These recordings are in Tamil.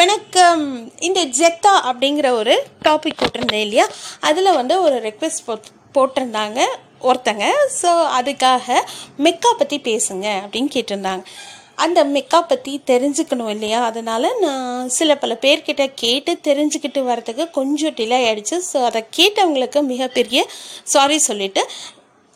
வணக்கம். இந்த ஜெக்தா அப்படிங்கிற ஒரு டாபிக் போட்டிருந்தேன் இல்லையா? அதில் வந்து ஒரு ரெக்வெஸ்ட் போ போட்டிருந்தாங்க ஒருத்தங்க. ஸோ அதுக்காக மெக்கா பற்றி பேசுங்க அப்படின்னு கேட்டிருந்தாங்க. அந்த மெக்கா பற்றி தெரிஞ்சுக்கணும் இல்லையா? அதனால் நான் சில பல பேர்கிட்ட கேட்டு தெரிஞ்சுக்கிட்டு வரதுக்கு கொஞ்சம் டிலே ஆகிடுச்சு ஸோ அதை கேட்டவங்களுக்கு மிகப்பெரிய சாரி சொல்லிட்டு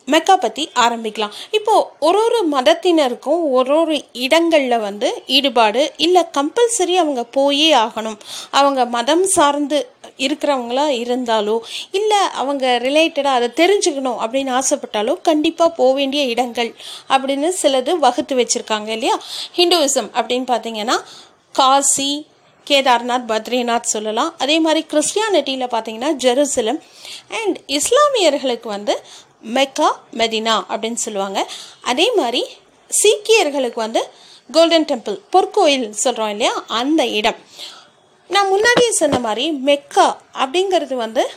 மெக்கா பற்றி ஆரம்பிக்கலாம். இப்போது ஒரு ஒரு மதத்தினருக்கும் ஒரு ஒரு இடங்களில் வந்து ஈடுபாடு இல்லை கம்பல்சரி அவங்க போயே ஆகணும். அவங்க மதம் சார்ந்து இருக்கிறவங்களா இருந்தாலோ இல்லை அவங்க ரிலேட்டடாக அதை தெரிஞ்சுக்கணும் அப்படின்னு ஆசைப்பட்டாலோ கண்டிப்பாக போக வேண்டிய இடங்கள் அப்படின்னு சிலது வகுத்து வச்சுருக்காங்க இல்லையா? ஹிந்துவிசம் அப்படின்னு பார்த்தீங்கன்னா காசி கேதார்நாத் பத்ரிநாத் சொல்லலாம். அதே மாதிரி கிறிஸ்டியானிட்டியில் பார்த்தீங்கன்னா ஜெருசலம். அண்ட் இஸ்லாமியர்களுக்கு வந்து மெக்கா மெதினா அப்படின்னு சொல்லுவாங்க. அதே மாதிரி சீக்கியர்களுக்கு வந்து கோல்டன் டெம்பிள் பொற்கோயில் சொல்கிறோம் இல்லையா? அந்த இடம். நான் முன்னாடியே சொன்ன மாதிரி மெக்கா அப்படிங்கிறது வந்து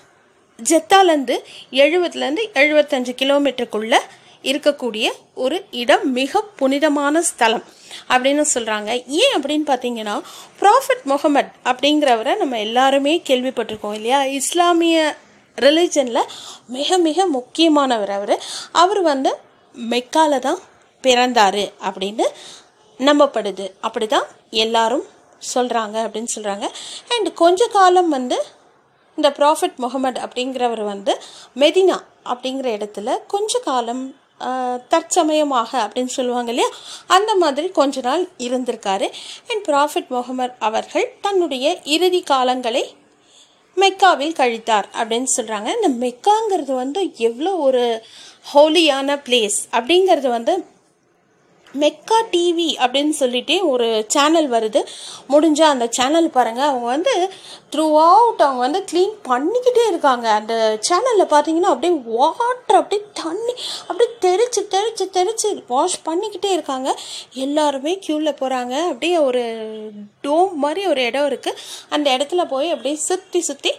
ஜெத்தாலேருந்து எழுபதுலேருந்து எழுபத்தஞ்சு கிலோமீட்டருக்குள்ளே இருக்கக்கூடிய ஒரு இடம் மிக புனிதமான ஸ்தலம் அப்படின்னு சொல்கிறாங்க ஏன் அப்படின்னு பார்த்தீங்கன்னா ப்ராஃபட் முகமது அப்படிங்கிறவரை நம்ம எல்லாருமே கேள்விப்பட்டிருக்கோம் இல்லையா? இஸ்லாமிய ரிலிஜனில் மிக மிக முக்கியமானவர் அவர். அவர் வந்து மெக்கால தான் பிறந்தார் அப்படின்னு நம்பப்படுது. அப்படி தான் எல்லாரும் சொல்கிறாங்க அப்படின்னு சொல்கிறாங்க அண்ட் கொஞ்ச காலம் வந்து இந்த ப்ராஃபிட் முகமது அப்படிங்கிறவர் வந்து மெதினா அப்படிங்கிற இடத்துல கொஞ்ச காலம் தற்சமயமாக அப்படின்னு சொல்லுவாங்க இல்லையா? அந்த மாதிரி கொஞ்ச நாள் இருந்திருக்காரு. அண்ட் ப்ராஃபிட் முகமது அவர்கள் தன்னுடைய இறுதி காலங்களை மெக்காவில் கழித்தார் அப்படின்னு சொல்கிறாங்க இந்த மெக்காங்கிறது வந்து எவ்வளோ ஒரு ஹோலியான பிளேஸ் அப்படிங்கிறது வந்து மெக்கா டிவி அப்படின்னு சொல்லிட்டு ஒரு சேனல் வருது. முடிஞ்சால் அந்த சேனல் பாருங்கள் அவங்க வந்து த்ரூ அவுட் அவங்க வந்து க்ளீன் பண்ணிக்கிட்டே இருக்காங்க. அந்த சேனலில் பார்த்தீங்கன்னா அப்படியே வாட்டர் அப்படியே தண்ணி அப்படியே தெளித்து தெளித்து தெளித்து வாஷ் பண்ணிக்கிட்டே இருக்காங்க. எல்லாருமே க்யூவில் போகிறாங்க அப்படியே ஒரு டோம் மாதிரி ஒரு இடம் இருக்குது அந்த இடத்துல போய் அப்படியே சுற்றி சுற்றி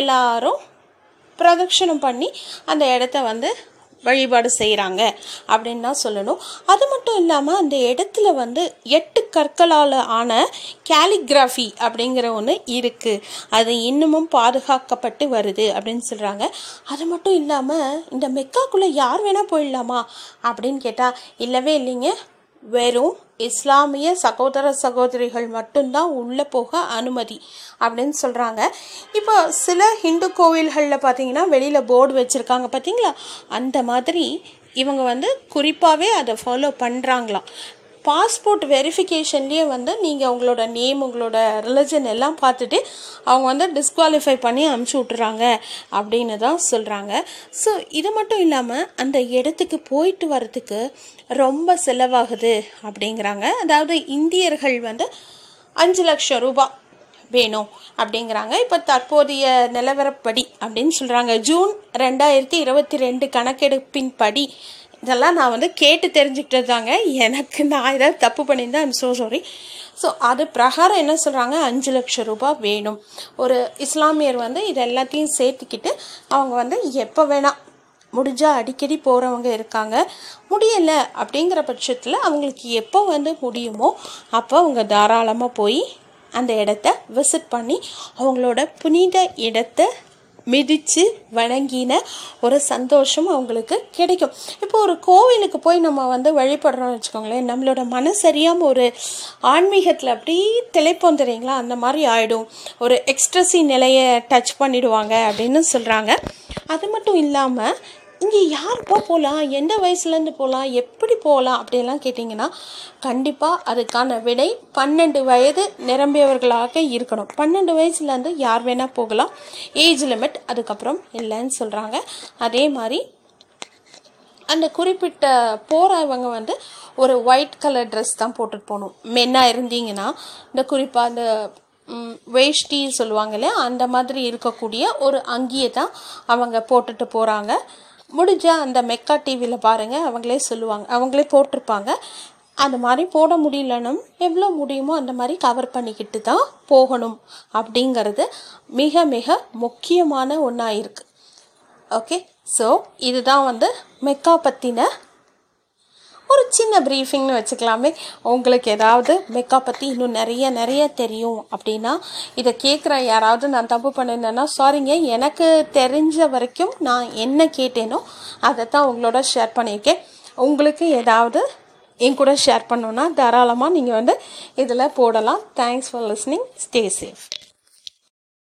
எல்லாரும் பிரதட்சணம் பண்ணி அந்த இடத்த வந்து வழிபாடு செய்கிறாங்க அப்படின்னு தான் சொல்லணும். அது மட்டும் இல்லாமல் அந்த இடத்துல வந்து எட்டு கற்களால் ஆன கேலிகிராஃபி அப்படிங்கிற ஒன்று இருக்குது அது இன்னமும் பாதுகாக்கப்பட்டு வருது அப்படின்னு சொல்கிறாங்க அது மட்டும் இல்லாமல் இந்த மெக்காக்குள்ளே யார் வேணால் போயிடலாமா அப்படின்னு கேட்டால் இல்லவே இல்லைங்க. வெறும் இஸ்லாமிய சகோதர சகோதரிகள் மட்டும்தான் உள்ளே போக அனுமதி அப்படின்னு சொல்கிறாங்க இப்போ சில ஹிந்து கோவில்களில் பார்த்தீங்கன்னா வெளியில் போர்டு வச்சுருக்காங்க. பார்த்தீங்களா அந்த மாதிரி இவங்க வந்து குறிப்பாகவே அதை ஃபாலோ பண்ணுறாங்களாம் பாஸ்போர்ட் வெரிஃபிகேஷன்லேயே வந்து நீங்கள் உங்களோட நேம் உங்களோட ரிலிஜன் எல்லாம் பார்த்துட்டு அவங்க வந்து டிஸ்குவாலிஃபை பண்ணி அமுச்சு விட்டுறாங்க அப்படின்னு தான் சொல்கிறாங்க ஸோ இது மட்டும் இல்லாமல் அந்த இடத்துக்கு போயிட்டு வரத்துக்கு ரொம்ப செலவாகுது அப்படிங்கிறாங்க. அதாவது இந்தியர்கள் வந்து அஞ்சு லட்சம் ரூபாய் வேணும் அப்படிங்கிறாங்க. இப்போ தற்போதைய நிலவரப்படி அப்படின்னு சொல்கிறாங்க ஜூன் ரெண்டாயிரத்தி இருபத்தி ரெண்டு கணக்கெடுப்பின் படி இதெல்லாம் நான் வந்து கேட்டு தெரிஞ்சுக்கிட்டது தாங்க எனக்கு நான் ஏதாவது தப்பு பண்ணியிருந்தேன் ஐம் ஸோ சாரி ஸோ அது பிரகாரம் என்ன சொல்கிறாங்க அஞ்சு லட்சம் ரூபாய் வேணும். ஒரு இஸ்லாமியர் வந்து இது எல்லாத்தையும் சேர்த்துக்கிட்டு அவங்க வந்து எப்போ வேணால் முடிஞ்சால் அடிக்கடி போகிறவங்க இருக்காங்க. முடியலை அப்படிங்கிற பட்சத்தில் அவங்களுக்கு எப்போ வந்து முடியுமோ அப்போ அவங்க தாராளமாக போய் அந்த இடத்த விசிட் பண்ணி அவங்களோட புனித இடத்தை மிதித்து வணங்கின ஒரு சந்தோஷம் அவங்களுக்கு கிடைக்கும். இப்போ ஒரு கோவிலுக்கு போய் நம்ம வந்து வழிபடுறோம்னு வச்சுக்கோங்களேன் நம்மளோட மனசரியாமல் ஒரு ஆன்மீகத்தில் அப்படியே திளைப்போம் தெரியுங்களா? அந்த மாதிரி ஆகிடும் ஒரு எக்ஸ்ட்ரஸி நிலையை டச் பண்ணிடுவாங்க அப்படின்னு சொல்கிறாங்க அது மட்டும் இல்லாமல் இங்கே யாருப்பா போகலாம் எந்த வயசுலேருந்து போகலாம் எப்படி போகலாம் அப்படிலாம் கேட்டிங்கன்னா கண்டிப்பாக அதுக்கான விடை பன்னெண்டு வயது நிரம்பியவர்களாக இருக்கணும். பன்னெண்டு வயசுலேருந்து யார் வேணால் போகலாம். ஏஜ் லிமிட் அதுக்கப்புறம் இல்லைன்னு சொல்கிறாங்க அதே மாதிரி அந்த குறிப்பிட்ட போகிறவங்க வந்து ஒரு ஒயிட் கலர் ட்ரெஸ் தான் போட்டுட்டு போகணும். மென்னாக இருந்தீங்கன்னா இந்த குறிப்பாக அந்த வேஷ்டி சொல்லுவாங்க இல்லையா? அந்த மாதிரி இருக்கக்கூடிய ஒரு அங்கியை தான் அவங்க போட்டுட்டு போகிறாங்க முடிஞ்சால் அந்த மெக்கா டிவியில் பாருங்கள் அவங்களே சொல்லுவாங்க. அவங்களே போட்டிருப்பாங்க. அந்த மாதிரி போட முடியலனும் எவ்வளோ முடியுமோ அந்த மாதிரி கவர் பண்ணிக்கிட்டு தான் போகணும் அப்படிங்கிறது மிக மிக முக்கியமான ஒன்றாக இருக்குது ஓகே ஸோ இதுதான் வந்து மெக்கா பற்றின ஒரு சின்ன ப்ரீஃபிங்னு வச்சுக்கலாமே. உங்களுக்கு ஏதாவது மேக்கப் பற்றி இன்னும் நிறைய நிறைய தெரியும் அப்படின்னா இதை கேட்குற யாராவது நான் தப்பு பண்ணியிருந்தேன்னா சாரிங்க எனக்கு தெரிஞ்ச வரைக்கும் நான் என்ன கேட்டேனோ அதை தான் உங்களோட ஷேர் பண்ணியிருக்கேன். உங்களுக்கு ஏதாவது என் கூட ஷேர் பண்ணணுன்னா தாராளமாக நீங்கள் வந்து இதில் போடலாம். Thanks for listening stay safe